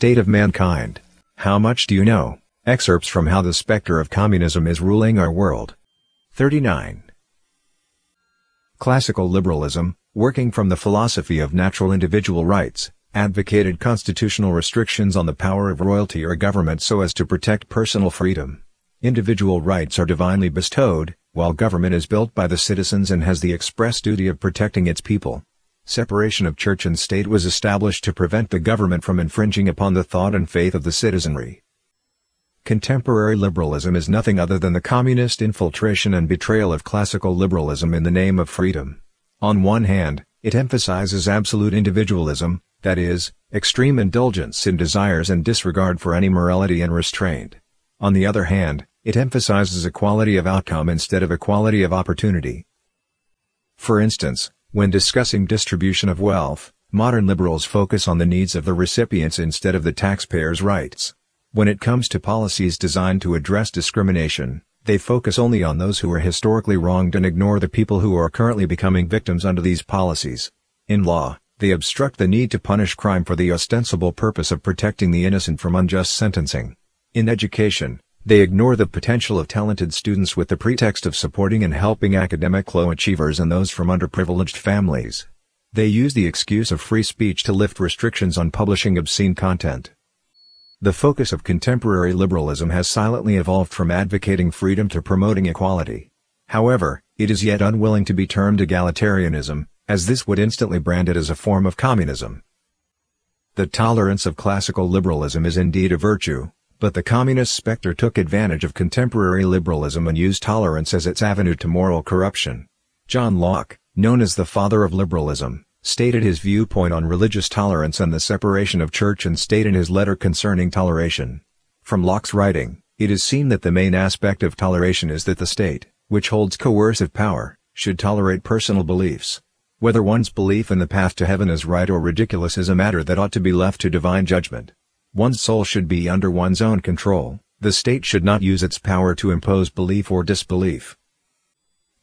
state of mankind. How much do you know? Excerpts from How the Spectre of Communism is Ruling Our World. 39. Classical liberalism, working from the philosophy of natural individual rights, advocated constitutional restrictions on the power of royalty or government so as to protect personal freedom. Individual rights are divinely bestowed, while government is built by the citizens and has the express duty of protecting its people. Separation of church and state was established to prevent the government from infringing upon the thought and faith of the citizenry. Contemporary liberalism is nothing other than the communist infiltration and betrayal of classical liberalism in the name of freedom. On one hand, it emphasizes absolute individualism, that is, extreme indulgence in desires and disregard for any morality and restraint. On the other hand, it emphasizes equality of outcome instead of equality of opportunity. For instance, when discussing distribution of wealth, modern liberals focus on the needs of the recipients instead of the taxpayers' rights. When it comes to policies designed to address discrimination, they focus only on those who are historically wronged and ignore the people who are currently becoming victims under these policies. In law, they obstruct the need to punish crime for the ostensible purpose of protecting the innocent from unjust sentencing. In education, they ignore the potential of talented students with the pretext of supporting and helping academic low achievers and those from underprivileged families. They use the excuse of free speech to lift restrictions on publishing obscene content. The focus of contemporary liberalism has silently evolved from advocating freedom to promoting equality. However, it is yet unwilling to be termed egalitarianism, as this would instantly brand it as a form of communism. The tolerance of classical liberalism is indeed a virtue, but the communist specter took advantage of contemporary liberalism and used tolerance as its avenue to moral corruption. John Locke, known as the father of liberalism, stated his viewpoint on religious tolerance and the separation of church and state in his letter concerning toleration. From Locke's writing, it is seen that the main aspect of toleration is that the state, which holds coercive power, should tolerate personal beliefs. Whether one's belief in the path to heaven is right or ridiculous is a matter that ought to be left to divine judgment. One's soul should be under one's own control, the state should not use its power to impose belief or disbelief.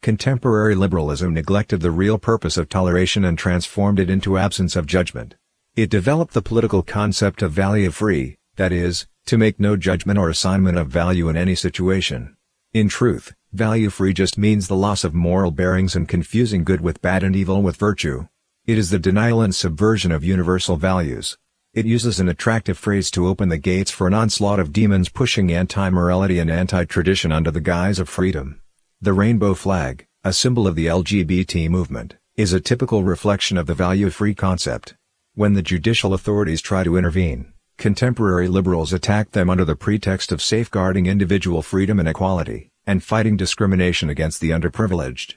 Contemporary liberalism neglected the real purpose of toleration and transformed it into absence of judgment. It developed the political concept of value free, that is, to make no judgment or assignment of value in any situation. In truth, Value-free just means the loss of moral bearings and confusing good with bad and evil with virtue. It is the denial and subversion of universal values. It uses an attractive phrase to open the gates for an onslaught of demons pushing anti-morality and anti-tradition under the guise of freedom. The rainbow flag, a symbol of the LGBT movement, is a typical reflection of the value-free concept. When the judicial authorities try to intervene, contemporary liberals attack them under the pretext of safeguarding individual freedom and equality and fighting discrimination against the underprivileged.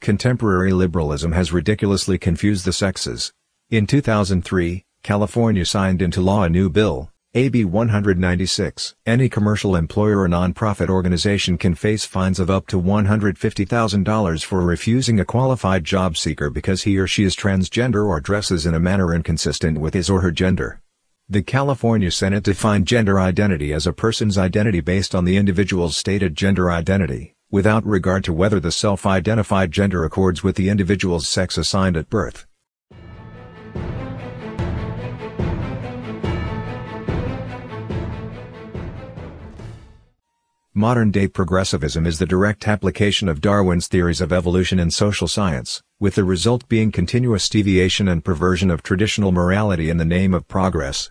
Contemporary liberalism has ridiculously confused the sexes. In 2003, California signed into law a new bill, AB 196. Any commercial employer or nonprofit organization can face fines of up to $150,000 for refusing a qualified job seeker because he or she is transgender or dresses in a manner inconsistent with his or her gender. The California Senate defined gender identity as a person's identity based on the individual's stated gender identity, without regard to whether the self-identified gender accords with the individual's sex assigned at birth. Modern-day progressivism is the direct application of Darwin's theories of evolution in social science, with the result being continuous deviation and perversion of traditional morality in the name of progress.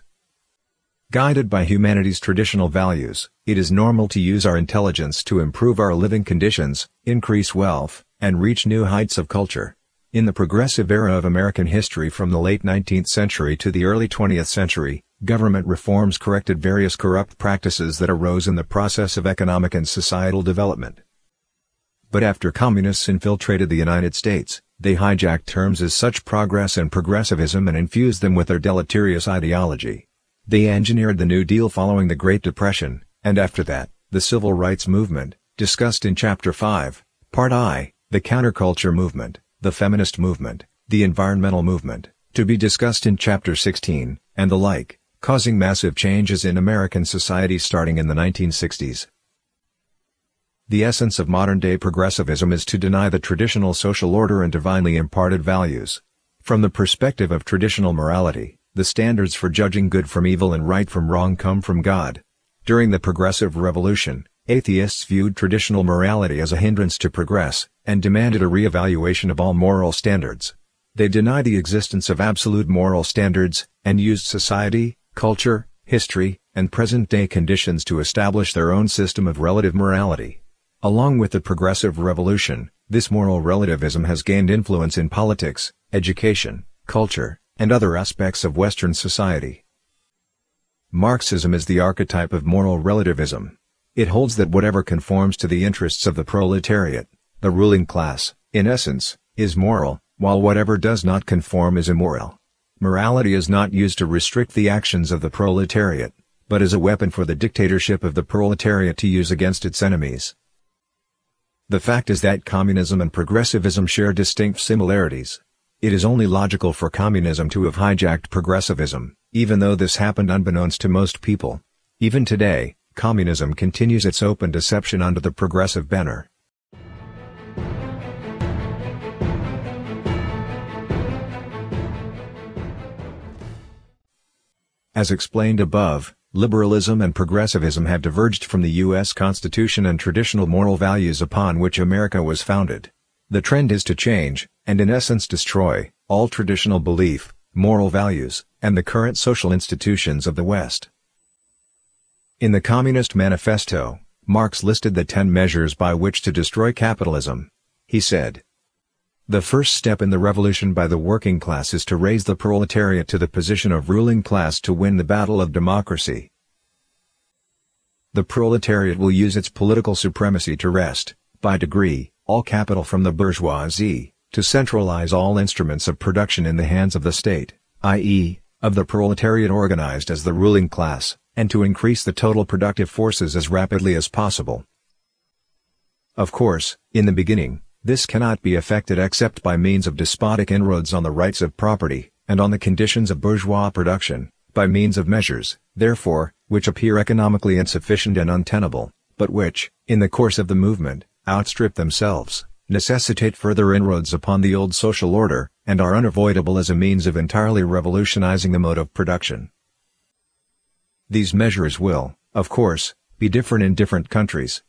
Guided by humanity's traditional values, it is normal to use our intelligence to improve our living conditions, increase wealth, and reach new heights of culture. In the progressive era of American history from the late 19th century to the early 20th century, government reforms corrected various corrupt practices that arose in the process of economic and societal development. But after communists infiltrated the United States, they hijacked terms as such progress and progressivism and infused them with their deleterious ideology. They engineered the New Deal following the Great Depression, and after that, the Civil Rights Movement, discussed in Chapter 5, Part I, the Counterculture Movement, the Feminist Movement, the Environmental Movement, to be discussed in Chapter 16, and the like, causing massive changes in American society starting in the 1960s. The essence of modern-day progressivism is to deny the traditional social order and divinely imparted values. From the perspective of traditional morality, The standards for judging good from evil and right from wrong come from God. During the Progressive Revolution, atheists viewed traditional morality as a hindrance to progress, and demanded a re-evaluation of all moral standards. They deny the existence of absolute moral standards, and used society, culture, history, and present-day conditions to establish their own system of relative morality. Along with the Progressive Revolution, this moral relativism has gained influence in politics, education, culture, and other aspects of Western society. Marxism is the archetype of moral relativism. It holds that whatever conforms to the interests of the proletariat, the ruling class, in essence, is moral, while whatever does not conform is immoral. Morality is not used to restrict the actions of the proletariat, but as a weapon for the dictatorship of the proletariat to use against its enemies. The fact is that communism and progressivism share distinct similarities. It is only logical for communism to have hijacked progressivism, even though this happened unbeknownst to most people. Even today, communism continues its open deception under the progressive banner. As explained above, liberalism and progressivism have diverged from the U.S. Constitution and traditional moral values upon which America was founded. The trend is to change, and in essence destroy, all traditional belief, moral values, and the current social institutions of the West. In the Communist Manifesto, Marx listed the ten measures by which to destroy capitalism. He said, The first step in the revolution by the working class is to raise the proletariat to the position of ruling class to win the battle of democracy. The proletariat will use its political supremacy to wrest, by degree, all capital from the bourgeoisie, to centralize all instruments of production in the hands of the state, i.e., of the proletariat organized as the ruling class, and to increase the total productive forces as rapidly as possible. Of course, in the beginning, this cannot be effected except by means of despotic inroads on the rights of property, and on the conditions of bourgeois production, by means of measures, therefore, which appear economically insufficient and untenable, but which, in the course of the movement, outstrip themselves, necessitate further inroads upon the old social order, and are unavoidable as a means of entirely revolutionizing the mode of production. These measures will, of course, be different in different countries.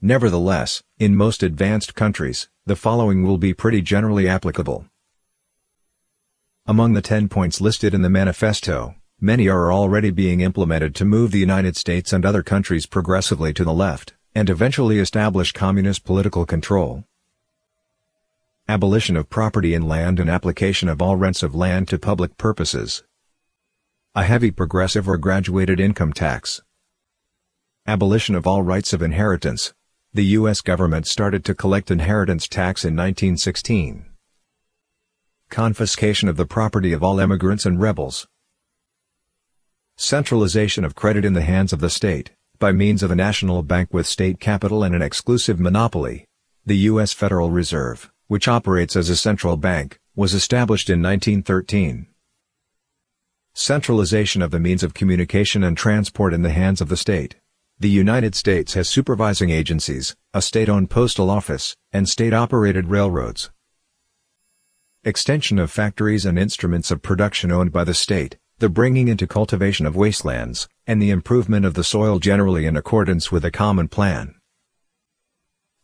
Nevertheless, in most advanced countries, the following will be pretty generally applicable. Among the 10 points listed in the manifesto, many are already being implemented to move the United States and other countries progressively to the left and eventually establish communist political control. Abolition of property in land and application of all rents of land to public purposes. A heavy progressive or graduated income tax. Abolition of all rights of inheritance. The U.S. government started to collect inheritance tax in 1916. Confiscation of the property of all emigrants and rebels. Centralization of credit in the hands of the state by means of a national bank with state capital and an exclusive monopoly. The U.S. Federal Reserve, which operates as a central bank, was established in 1913. Centralization of the means of communication and transport in the hands of the state. The United States has supervising agencies, a state-owned postal office, and state-operated railroads. Extension of factories and instruments of production owned by the state, the bringing into cultivation of wastelands, and the improvement of the soil generally in accordance with a common plan.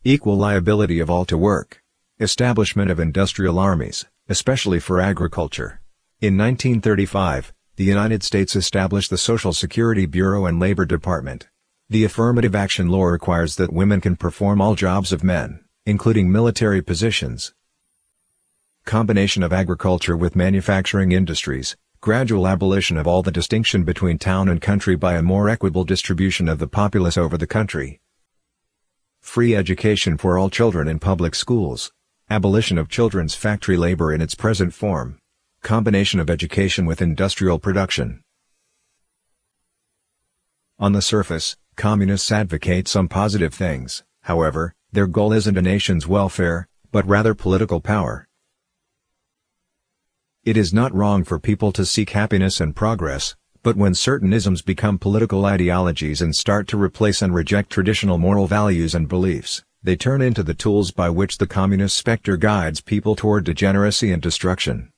Equal liability of all to work. Establishment of industrial armies, especially for agriculture. In 1935, the United States established the Social Security Bureau and Labor Department. The affirmative action law requires that women can perform all jobs of men, including military positions. Combination of agriculture with manufacturing industries, gradual abolition of all the distinction between town and country by a more equitable distribution of the populace over the country. Free education for all children in public schools. Abolition of children's factory labor in its present form. Combination of education with industrial production. On the surface, communists advocate some positive things, however, their goal isn't a nation's welfare, but rather political power. It is not wrong for people to seek happiness and progress, but when certain isms become political ideologies and start to replace and reject traditional moral values and beliefs, they turn into the tools by which the communist specter guides people toward degeneracy and destruction.